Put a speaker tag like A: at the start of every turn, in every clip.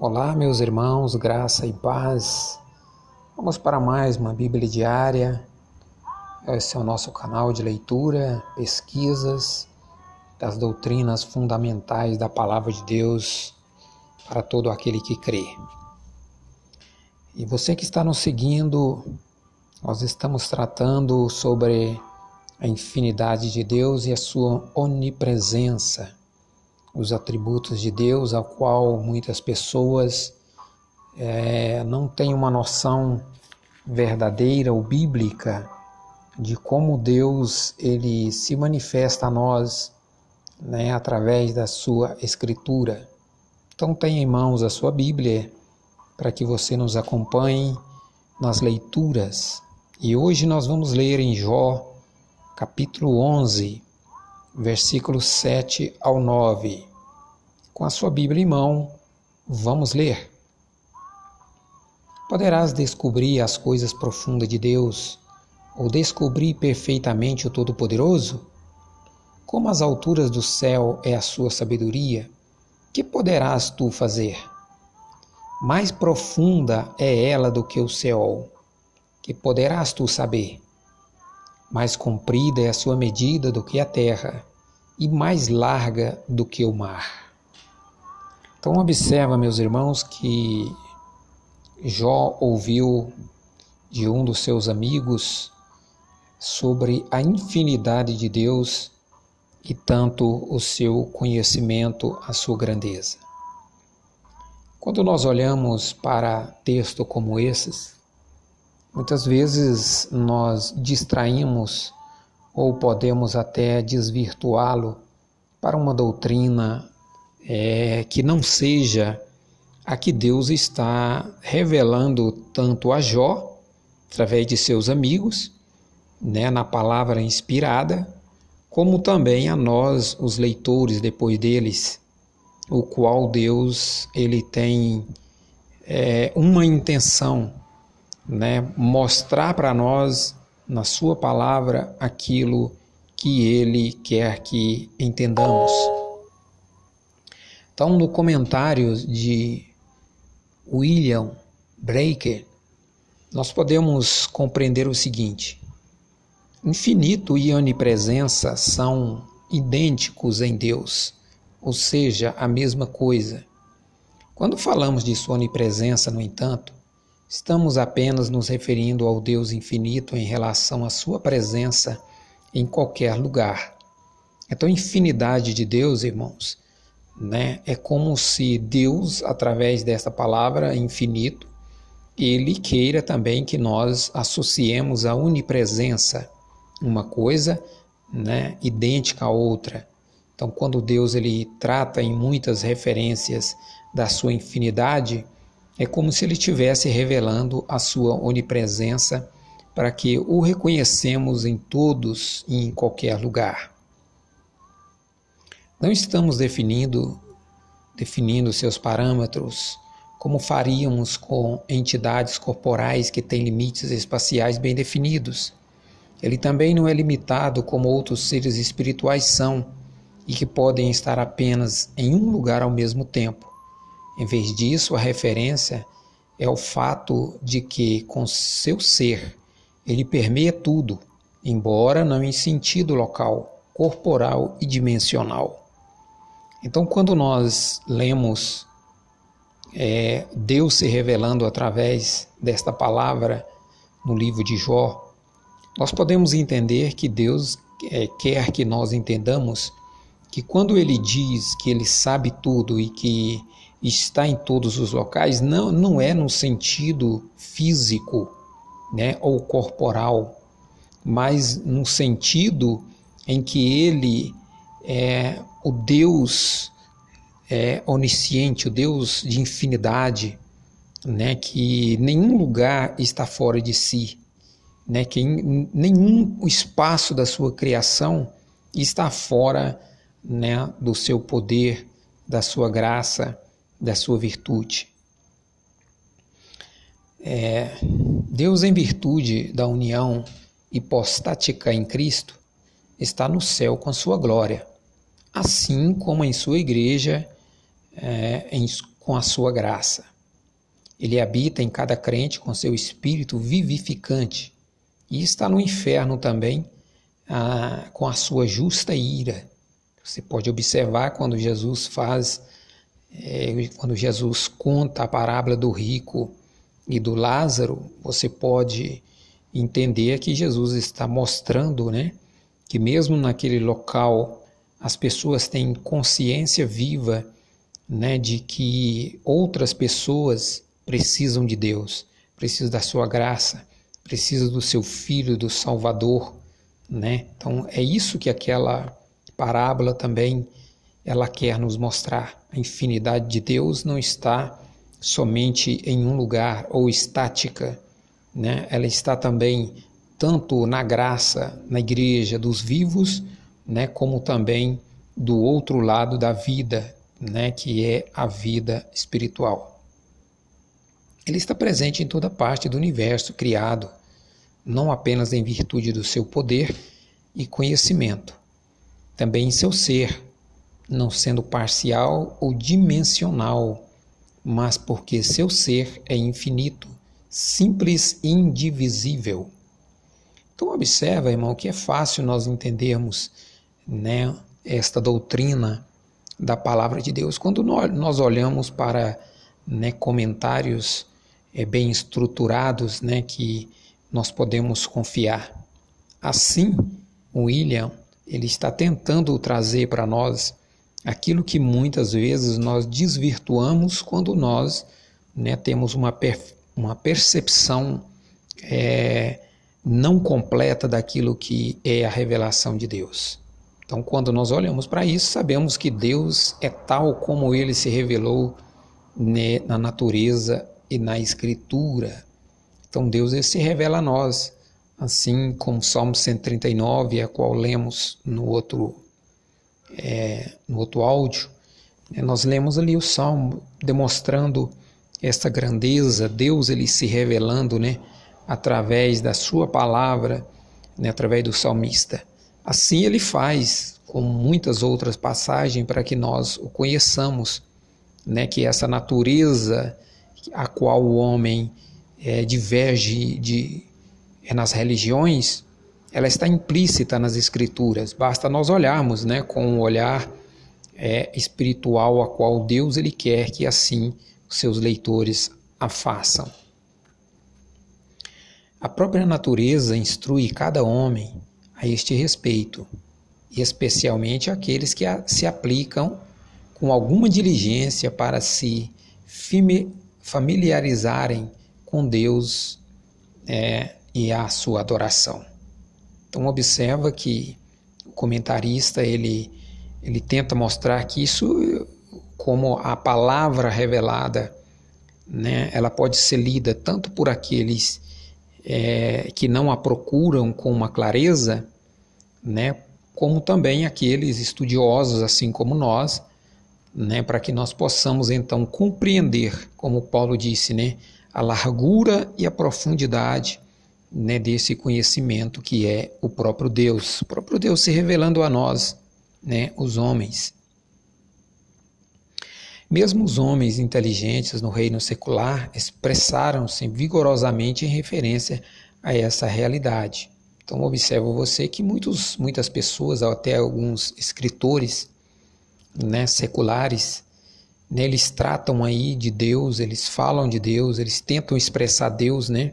A: Olá, meus irmãos, graça e paz. Vamos para mais uma Bíblia diária. Esse é o nosso canal de leitura, pesquisas das doutrinas fundamentais da Palavra de Deus para todo aquele que crê. E você que está nos seguindo, nós estamos tratando sobre a infinidade de Deus e a sua onipresença os atributos de Deus, ao qual muitas pessoas é, não têm uma noção verdadeira ou bíblica de como Deus ele se manifesta a nós né, através da sua escritura. Então tenha em mãos a sua Bíblia para que você nos acompanhe nas leituras. E hoje nós vamos ler em Jó, capítulo 11, versículos 7 ao 9. Com a sua Bíblia em mão, vamos ler. Poderás descobrir as coisas profundas de Deus ou descobrir perfeitamente o Todo-Poderoso? Como as alturas do céu é a sua sabedoria, que poderás tu fazer? Mais profunda é ela do que o céu, que poderás tu saber? Mais comprida é a sua medida do que a terra, e mais larga do que o mar. Então observa, meus irmãos, que Jó ouviu de um dos seus amigos sobre a infinidade de Deus e tanto o seu conhecimento, a sua grandeza. Quando nós olhamos para textos como esses, muitas vezes nós distraímos ou podemos até desvirtuá-lo para uma doutrina é, que não seja a que Deus está revelando tanto a Jó, através de seus amigos, né, na palavra inspirada, como também a nós, os leitores, depois deles, o qual Deus ele tem é, uma intenção, né, mostrar para nós na sua palavra aquilo que ele quer que entendamos. Então, no comentário de William Breaker, nós podemos compreender o seguinte: infinito e onipresença são idênticos em Deus, ou seja, a mesma coisa. Quando falamos de sua onipresença, no entanto, estamos apenas nos referindo ao Deus infinito em relação à sua presença em qualquer lugar. Então, infinidade de Deus, irmãos, né? É como se Deus, através dessa palavra infinito, ele queira também que nós associemos a unipresença, uma coisa, né, idêntica à outra. Então, quando Deus ele trata em muitas referências da sua infinidade, é como se ele estivesse revelando a sua onipresença para que o reconhecemos em todos e em qualquer lugar. Não estamos definindo, definindo seus parâmetros como faríamos com entidades corporais que têm limites espaciais bem definidos. Ele também não é limitado como outros seres espirituais são e que podem estar apenas em um lugar ao mesmo tempo. Em vez disso, a referência é o fato de que, com seu ser, ele permeia tudo, embora não em sentido local, corporal e dimensional. Então, quando nós lemos é, Deus se revelando através desta palavra no livro de Jó, nós podemos entender que Deus é, quer que nós entendamos que quando Ele diz que Ele sabe tudo e que está em todos os locais, não, não é no sentido físico né, ou corporal, mas no sentido em que Ele é o Deus é, onisciente, o Deus de infinidade, né, que nenhum lugar está fora de si, né, que nenhum espaço da sua criação está fora né, do seu poder, da sua graça, da sua virtude. É, Deus, em virtude da união hipostática em Cristo, está no céu com a sua glória assim como em sua igreja, é, em, com a sua graça. Ele habita em cada crente com seu espírito vivificante e está no inferno também ah, com a sua justa ira. Você pode observar quando Jesus faz, é, quando Jesus conta a parábola do rico e do Lázaro, você pode entender que Jesus está mostrando, né, que mesmo naquele local as pessoas têm consciência viva, né, de que outras pessoas precisam de Deus, precisam da sua graça, precisam do seu filho, do Salvador, né? Então é isso que aquela parábola também ela quer nos mostrar. A infinidade de Deus não está somente em um lugar ou estática, né? Ela está também tanto na graça, na igreja dos vivos, né, como também do outro lado da vida, né, que é a vida espiritual. Ele está presente em toda parte do universo criado, não apenas em virtude do seu poder e conhecimento, também em seu ser, não sendo parcial ou dimensional, mas porque seu ser é infinito, simples e indivisível. Então observa, irmão, que é fácil nós entendermos, né, esta doutrina da palavra de Deus quando nós olhamos para né, comentários é, bem estruturados, né, que nós podemos confiar. Assim, William ele está tentando trazer para nós aquilo que muitas vezes nós desvirtuamos quando nós né, temos uma, per uma percepção é, não completa daquilo que é a revelação de Deus. Então, quando nós olhamos para isso, sabemos que Deus é tal como ele se revelou né, na natureza e na Escritura. Então Deus ele se revela a nós, assim como Salmo 139, a qual lemos no outro, é, no outro áudio. Né, nós lemos ali o Salmo demonstrando esta grandeza, Deus ele se revelando, né, através da sua palavra, né, através do salmista. Assim ele faz com muitas outras passagens para que nós o conheçamos, né, que essa natureza a qual o homem é, diverge de, é, nas religiões, ela está implícita nas escrituras. Basta nós olharmos, né, com um olhar é, espiritual a qual Deus ele quer que assim os seus leitores a façam. A própria natureza instrui cada homem a este respeito, e especialmente aqueles que se aplicam com alguma diligência para se familiarizarem com Deus é, e a sua adoração. Então observa que o comentarista ele, ele tenta mostrar que isso como a palavra revelada, né, ela pode ser lida tanto por aqueles é, que não a procuram com uma clareza, né, como também aqueles estudiosos, assim como nós, né, para que nós possamos então compreender, como Paulo disse, né, a largura e a profundidade né, desse conhecimento que é o próprio Deus, o próprio Deus se revelando a nós, né, os homens. Mesmo os homens inteligentes no reino secular expressaram-se vigorosamente em referência a essa realidade. Então observa você que muitos, muitas pessoas, até alguns escritores, né, seculares, né, eles tratam aí de Deus, eles falam de Deus, eles tentam expressar Deus, né,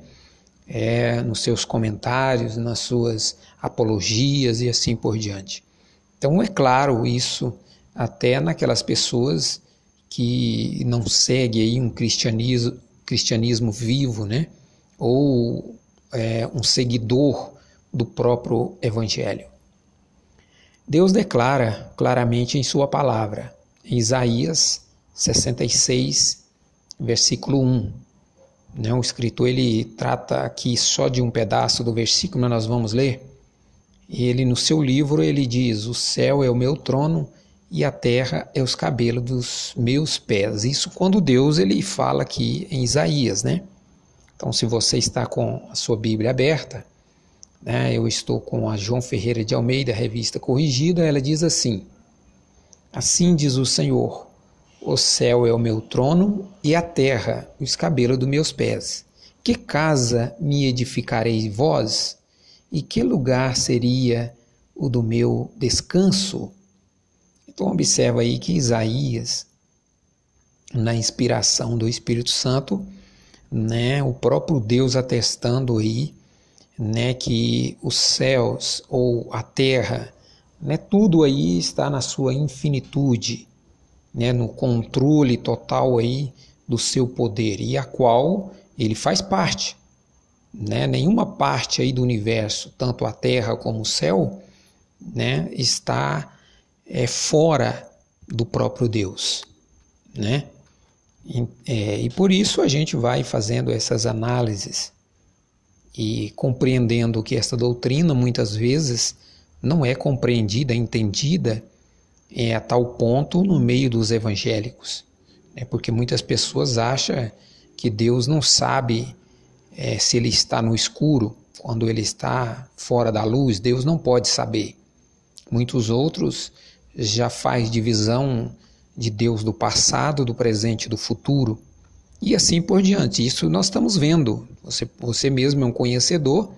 A: é, nos seus comentários, nas suas apologias e assim por diante. Então é claro isso até naquelas pessoas que não seguem aí um cristianismo, cristianismo vivo, né, ou é, um seguidor do próprio Evangelho. Deus declara claramente em Sua palavra, em Isaías 66, versículo 1. Né, o escritor ele trata aqui só de um pedaço do versículo, mas nós vamos ler. Ele no seu livro ele diz: "O céu é o meu trono e a terra é os cabelos dos meus pés". Isso quando Deus ele fala aqui em Isaías, né? Então, se você está com a sua Bíblia aberta, né? Eu estou com a João Ferreira de Almeida, revista corrigida. Ela diz assim: Assim diz o Senhor, O céu é o meu trono e a terra o escabelo dos meus pés. Que casa me edificareis vós? E que lugar seria o do meu descanso? Então observa aí que Isaías, na inspiração do Espírito Santo, né, o próprio Deus atestando aí, né, que os céus ou a terra, né, tudo aí está na sua infinitude, né, no controle total aí do seu poder e a qual ele faz parte, né? Nenhuma parte aí do universo, tanto a Terra como o céu, né, está é, fora do próprio Deus, né? E, é, e por isso a gente vai fazendo essas análises e compreendendo que esta doutrina muitas vezes não é compreendida, entendida é, a tal ponto no meio dos evangélicos, né? porque muitas pessoas acham que Deus não sabe é, se ele está no escuro, quando ele está fora da luz, Deus não pode saber. Muitos outros já faz divisão de Deus do passado, do presente, do futuro e assim por diante. Isso nós estamos vendo. Você, você mesmo é um conhecedor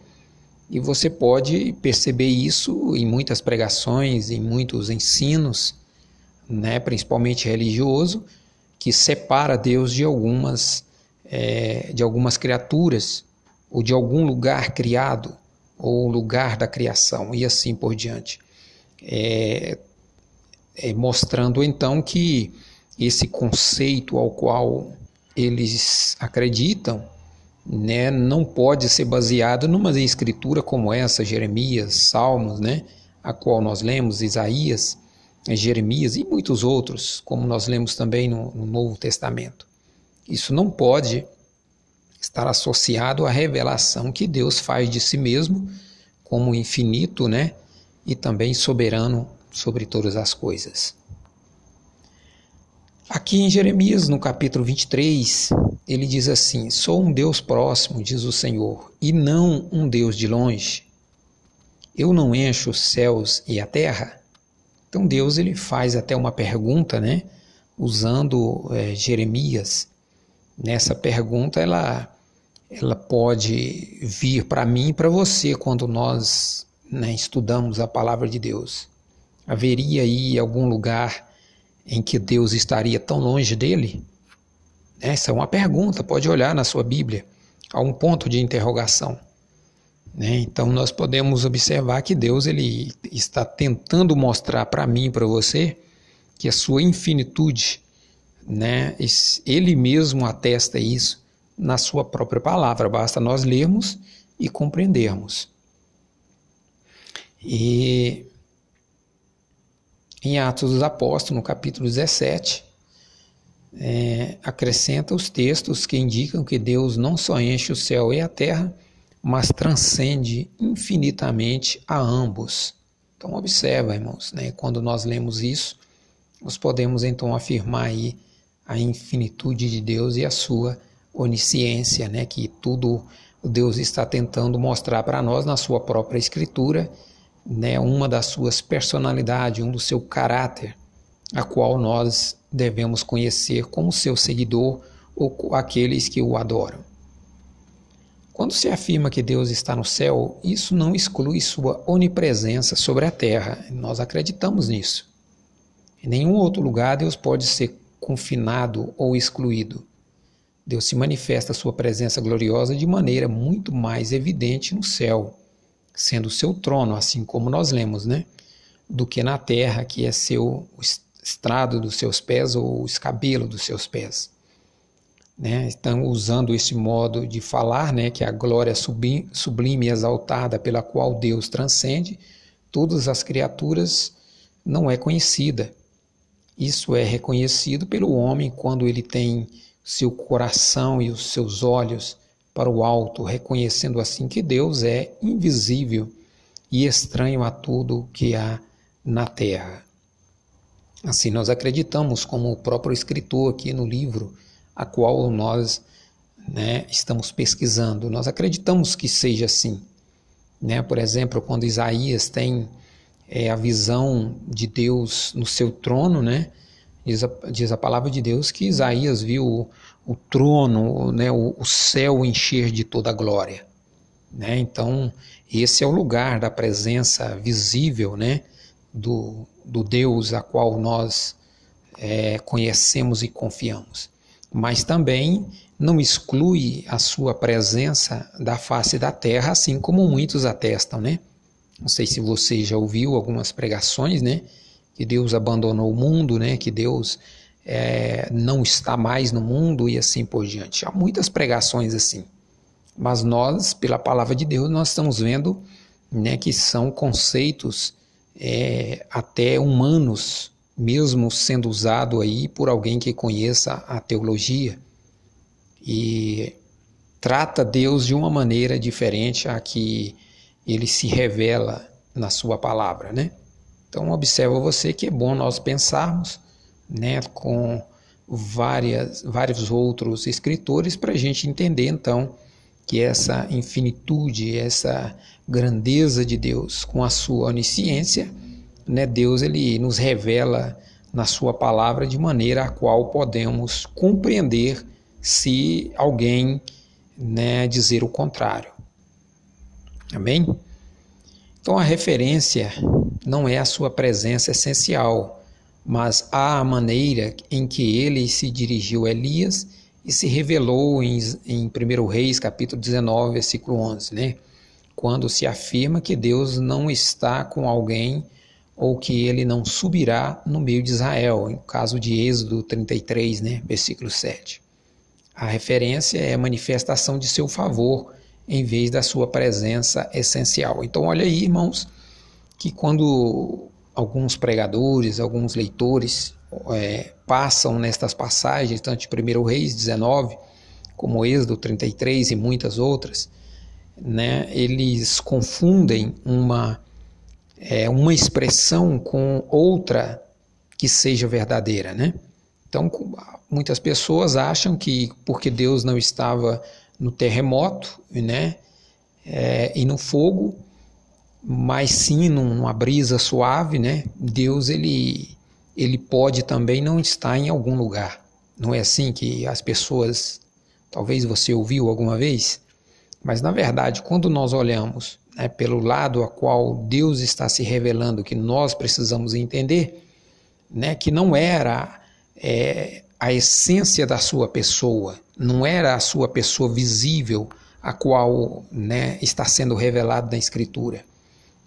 A: e você pode perceber isso em muitas pregações, em muitos ensinos, né, principalmente religioso, que separa Deus de algumas é, de algumas criaturas ou de algum lugar criado ou lugar da criação e assim por diante. É, é, mostrando então que esse conceito ao qual eles acreditam né, não pode ser baseado numa escritura como essa, Jeremias, Salmos, né, a qual nós lemos, Isaías, Jeremias e muitos outros, como nós lemos também no, no Novo Testamento. Isso não pode estar associado à revelação que Deus faz de si mesmo como infinito, né, e também soberano sobre todas as coisas. Aqui em Jeremias, no capítulo 23, ele diz assim: Sou um Deus próximo, diz o Senhor, e não um Deus de longe. Eu não encho os céus e a terra. Então Deus ele faz até uma pergunta, né? Usando é, Jeremias. Nessa pergunta ela ela pode vir para mim e para você quando nós né, estudamos a palavra de Deus. Haveria aí algum lugar em que Deus estaria tão longe dele? Essa é uma pergunta, pode olhar na sua Bíblia, há um ponto de interrogação. Né? Então nós podemos observar que Deus ele está tentando mostrar para mim e para você que a sua infinitude, né? ele mesmo atesta isso na sua própria palavra, basta nós lermos e compreendermos. E em Atos dos Apóstolos, no capítulo 17, é, acrescenta os textos que indicam que Deus não só enche o céu e a terra, mas transcende infinitamente a ambos. Então observa, irmãos, né, quando nós lemos isso, nós podemos então afirmar aí a infinitude de Deus e a sua onisciência, né, que tudo Deus está tentando mostrar para nós na sua própria escritura né, uma das suas personalidades, um do seu caráter, a qual nós devemos conhecer como seu seguidor ou aqueles que o adoram. Quando se afirma que Deus está no céu, isso não exclui sua onipresença sobre a terra. Nós acreditamos nisso. Em nenhum outro lugar Deus pode ser confinado ou excluído. Deus se manifesta sua presença gloriosa de maneira muito mais evidente no céu sendo seu trono, assim como nós lemos, né? Do que na terra, que é seu estrado dos seus pés ou o escabelo dos seus pés. Né? Estão usando esse modo de falar, né? Que a glória sublime e exaltada pela qual Deus transcende todas as criaturas não é conhecida. Isso é reconhecido pelo homem quando ele tem seu coração e os seus olhos para o alto, reconhecendo assim que Deus é invisível e estranho a tudo que há na terra. Assim nós acreditamos, como o próprio escritor aqui no livro, a qual nós né, estamos pesquisando, nós acreditamos que seja assim. Né? Por exemplo, quando Isaías tem é, a visão de Deus no seu trono, né? Diz a, diz a palavra de Deus que Isaías viu o, o trono, né, o, o, céu encher de toda a glória. Né? Então, esse é o lugar da presença visível né, do, do Deus a qual nós é, conhecemos e confiamos. Mas também não exclui a sua presença da face da terra, assim como muitos atestam, né? Não sei se você já ouviu algumas pregações, né? Que Deus abandonou o mundo, né? Que Deus é, não está mais no mundo e assim por diante. Há muitas pregações assim. Mas nós, pela palavra de Deus, nós estamos vendo né, que são conceitos é, até humanos, mesmo sendo usado aí por alguém que conheça a teologia e trata Deus de uma maneira diferente a que ele se revela na sua palavra, né? Então observa você que é bom nós pensarmos, né, com várias, vários outros escritores para a gente entender então que essa infinitude, essa grandeza de Deus com a sua onisciência, né, Deus ele nos revela na sua palavra de maneira a qual podemos compreender se alguém né, dizer o contrário. Amém? Então a referência não é a sua presença essencial, mas a maneira em que ele se dirigiu a Elias e se revelou em, em 1 Reis, capítulo 19, versículo 11, né? quando se afirma que Deus não está com alguém ou que ele não subirá no meio de Israel, em caso de Êxodo 33, né? versículo 7. A referência é a manifestação de seu favor em vez da sua presença essencial. Então, olha aí, irmãos, que quando alguns pregadores, alguns leitores é, passam nestas passagens, tanto de 1 Reis 19, como Êxodo 33 e muitas outras, né, eles confundem uma, é, uma expressão com outra que seja verdadeira. Né? Então, muitas pessoas acham que porque Deus não estava no terremoto, né, é, e no fogo, mas sim numa brisa suave, né, Deus ele ele pode também não estar em algum lugar. Não é assim que as pessoas, talvez você ouviu alguma vez, mas na verdade, quando nós olhamos né, pelo lado a qual Deus está se revelando, que nós precisamos entender, né, que não era é, a essência da sua pessoa, não era a sua pessoa visível a qual né, está sendo revelado na Escritura,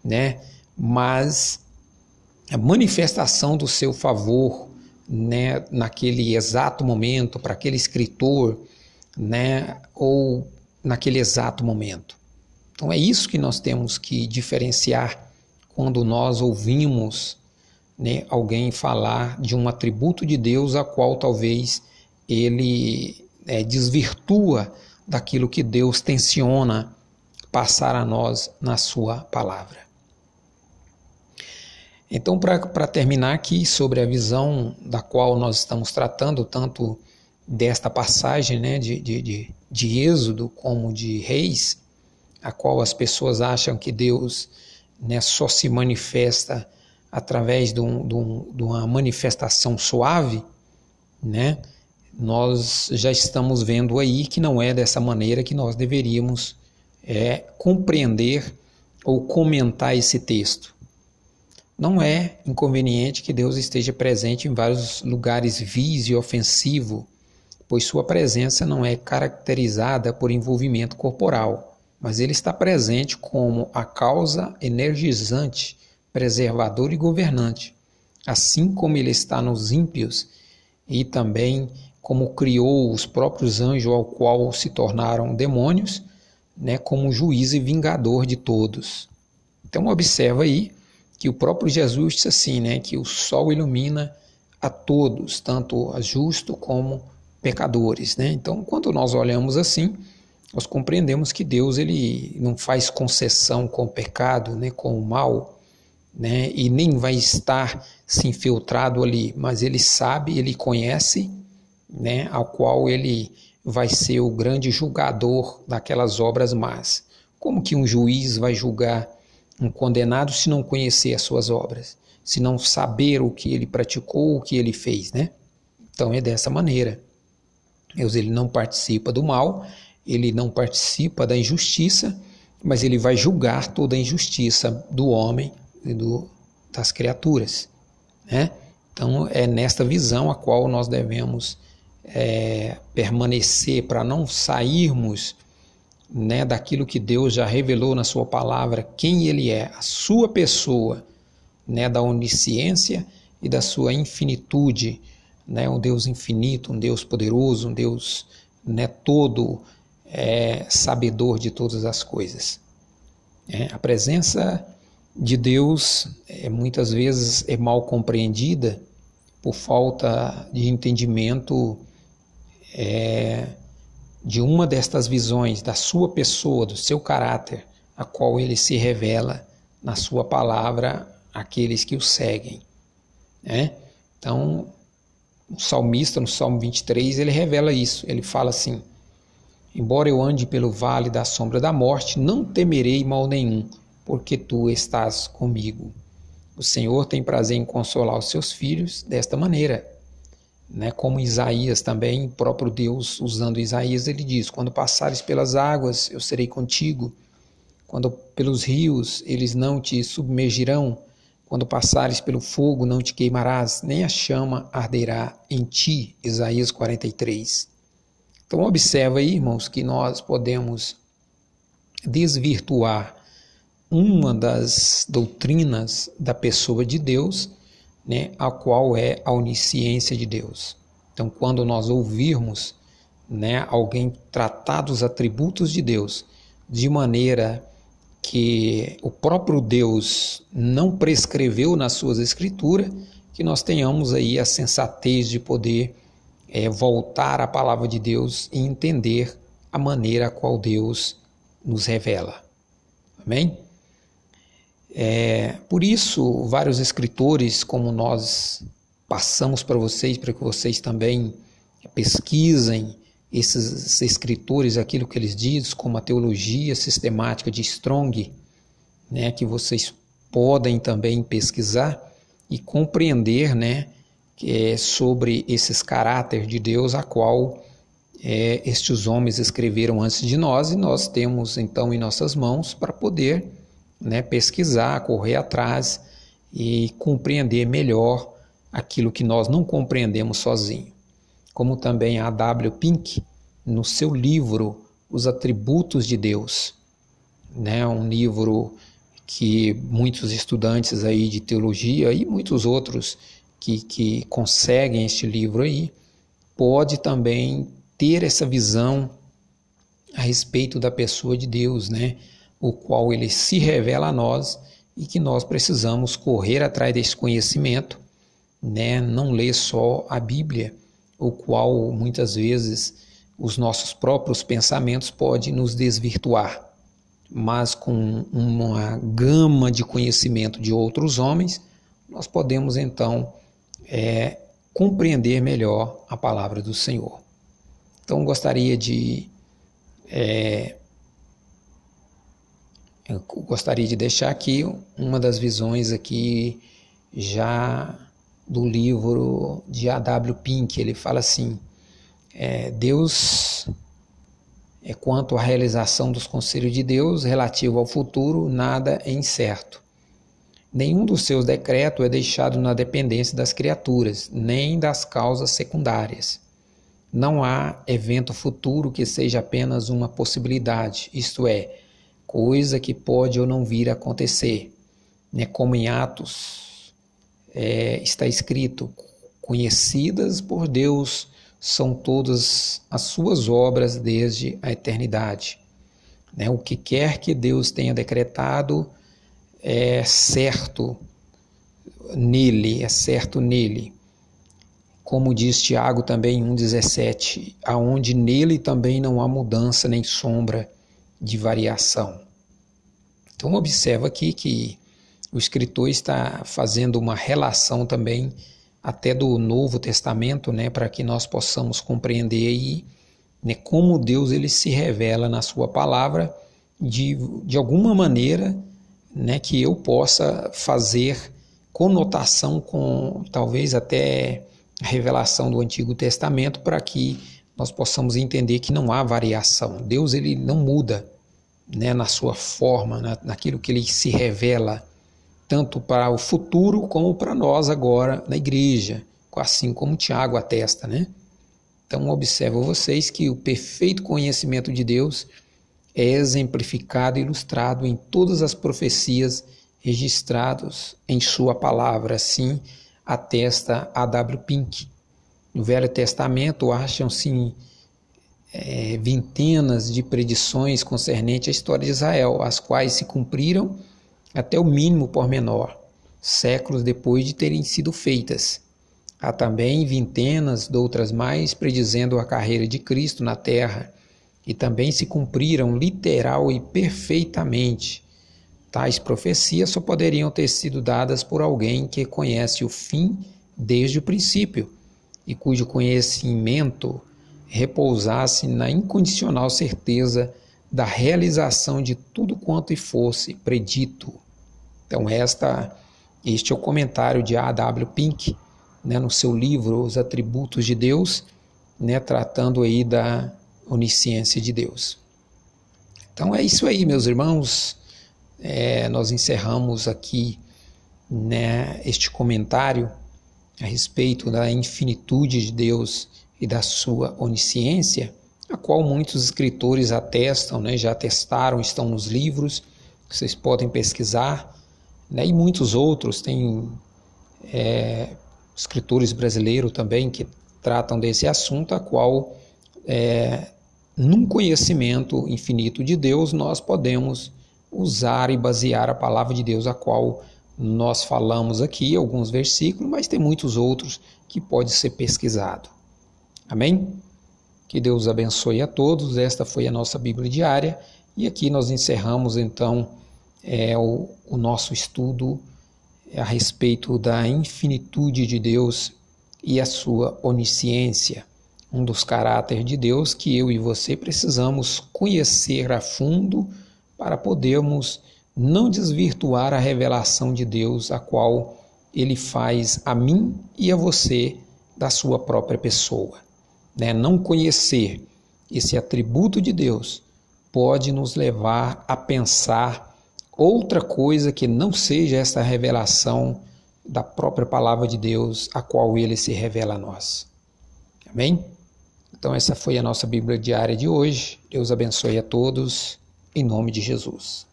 A: né? mas a manifestação do seu favor né, naquele exato momento, para aquele escritor, né, ou naquele exato momento. Então é isso que nós temos que diferenciar quando nós ouvimos né, alguém falar de um atributo de Deus a qual talvez ele é, desvirtua daquilo que Deus tensiona passar a nós na sua palavra. Então, para terminar aqui sobre a visão da qual nós estamos tratando, tanto desta passagem né, de, de, de, de Êxodo como de Reis, a qual as pessoas acham que Deus né, só se manifesta através de, um, de, um, de uma manifestação suave, né? nós já estamos vendo aí que não é dessa maneira que nós deveríamos é, compreender ou comentar esse texto. Não é inconveniente que Deus esteja presente em vários lugares vis e ofensivo, pois sua presença não é caracterizada por envolvimento corporal, mas ele está presente como a causa energizante preservador e governante, assim como ele está nos ímpios e também como criou os próprios anjos ao qual se tornaram demônios, né, como juiz e vingador de todos. Então observa aí que o próprio Jesus disse assim, né, que o sol ilumina a todos, tanto a justo como pecadores, né? Então, quando nós olhamos assim, nós compreendemos que Deus ele não faz concessão com o pecado, né, com o mal, né? E nem vai estar se infiltrado ali, mas ele sabe, ele conhece, né? Ao qual ele vai ser o grande julgador daquelas obras más. Como que um juiz vai julgar um condenado se não conhecer as suas obras, se não saber o que ele praticou, o que ele fez, né? Então é dessa maneira. Deus ele não participa do mal, ele não participa da injustiça, mas ele vai julgar toda a injustiça do homem e do, das criaturas, né? Então é nesta visão a qual nós devemos é, permanecer para não sairmos né, daquilo que Deus já revelou na Sua palavra, quem Ele é, a Sua pessoa, né, da onisciência e da Sua infinitude, né, um Deus infinito, um Deus poderoso, um Deus né, todo é, sabedor de todas as coisas. É, a presença de Deus é, muitas vezes é mal compreendida por falta de entendimento é, de uma destas visões da sua pessoa, do seu caráter, a qual ele se revela na sua palavra àqueles que o seguem. Né? Então, o salmista, no Salmo 23, ele revela isso. Ele fala assim: Embora eu ande pelo vale da sombra da morte, não temerei mal nenhum, porque tu estás comigo. O Senhor tem prazer em consolar os seus filhos desta maneira né? Como Isaías também, o próprio Deus usando Isaías, ele diz: Quando passares pelas águas, eu serei contigo. Quando pelos rios, eles não te submergirão. Quando passares pelo fogo, não te queimarás, nem a chama arderá em ti. Isaías 43. Então observa aí, irmãos, que nós podemos desvirtuar uma das doutrinas da pessoa de Deus né, a qual é a onisciência de Deus. Então, quando nós ouvirmos né, alguém tratar dos atributos de Deus de maneira que o próprio Deus não prescreveu nas suas escrituras, que nós tenhamos aí a sensatez de poder é, voltar à palavra de Deus e entender a maneira a qual Deus nos revela. Amém? É, por isso, vários escritores, como nós passamos para vocês, para que vocês também pesquisem esses escritores, aquilo que eles dizem, como a teologia sistemática de Strong, né, que vocês podem também pesquisar e compreender né, é sobre esses caráteres de Deus, a qual é, estes homens escreveram antes de nós, e nós temos então em nossas mãos para poder né, pesquisar, correr atrás e compreender melhor aquilo que nós não compreendemos sozinho. Como também a W. Pink, no seu livro Os Atributos de Deus, né, um livro que muitos estudantes aí de teologia e muitos outros que, que conseguem este livro aí, pode também ter essa visão a respeito da pessoa de Deus, né? O qual ele se revela a nós e que nós precisamos correr atrás desse conhecimento, né? não ler só a Bíblia, o qual muitas vezes os nossos próprios pensamentos podem nos desvirtuar, mas com uma gama de conhecimento de outros homens, nós podemos então é, compreender melhor a palavra do Senhor. Então gostaria de é, eu gostaria de deixar aqui uma das visões aqui já do livro de A.W. Pink. Ele fala assim: é, Deus é quanto à realização dos conselhos de Deus relativo ao futuro, nada é incerto. Nenhum dos seus decretos é deixado na dependência das criaturas, nem das causas secundárias. Não há evento futuro que seja apenas uma possibilidade, isto é, coisa que pode ou não vir a acontecer. Né? Como em Atos é, está escrito: conhecidas por Deus são todas as suas obras desde a eternidade. Né? O que quer que Deus tenha decretado é certo nele, é certo nele. Como diz Tiago também 1,17, aonde nele também não há mudança nem sombra de variação. Então, observa aqui que o escritor está fazendo uma relação também até do Novo Testamento, né, para que nós possamos compreender aí, né, como Deus ele se revela na sua palavra de, de alguma maneira né, que eu possa fazer conotação com talvez até a revelação do Antigo Testamento para que nós possamos entender que não há variação. Deus ele não muda né, na sua forma, na, naquilo que ele se revela, tanto para o futuro como para nós agora na igreja, assim como Tiago atesta. Né? Então, observo vocês que o perfeito conhecimento de Deus é exemplificado e ilustrado em todas as profecias registradas em Sua palavra, assim atesta A. W. Pink. No Velho Testamento acham-se é, vintenas de predições concernentes à história de Israel, as quais se cumpriram até o mínimo pormenor, séculos depois de terem sido feitas. Há também vintenas de outras mais predizendo a carreira de Cristo na terra, e também se cumpriram literal e perfeitamente. Tais profecias só poderiam ter sido dadas por alguém que conhece o fim desde o princípio e cujo conhecimento repousasse na incondicional certeza da realização de tudo quanto fosse predito. Então, esta, este é o comentário de A.W. Pink, né, no seu livro Os Atributos de Deus, né, tratando aí da onisciência de Deus. Então é isso aí, meus irmãos. É, nós encerramos aqui né, este comentário a respeito da infinitude de Deus e da sua onisciência, a qual muitos escritores atestam, né, já atestaram, estão nos livros, vocês podem pesquisar, né, e muitos outros, tem é, escritores brasileiros também que tratam desse assunto, a qual, é, num conhecimento infinito de Deus, nós podemos usar e basear a palavra de Deus, a qual nós falamos aqui, alguns versículos, mas tem muitos outros que pode ser pesquisado. Amém? Que Deus abençoe a todos. Esta foi a nossa Bíblia diária e aqui nós encerramos então é, o, o nosso estudo a respeito da infinitude de Deus e a sua onisciência, um dos caráteres de Deus que eu e você precisamos conhecer a fundo para podermos não desvirtuar a revelação de Deus, a qual ele faz a mim e a você da sua própria pessoa né, não conhecer esse atributo de Deus pode nos levar a pensar outra coisa que não seja essa revelação da própria palavra de Deus, a qual ele se revela a nós. Amém? Então, essa foi a nossa Bíblia diária de hoje. Deus abençoe a todos, em nome de Jesus.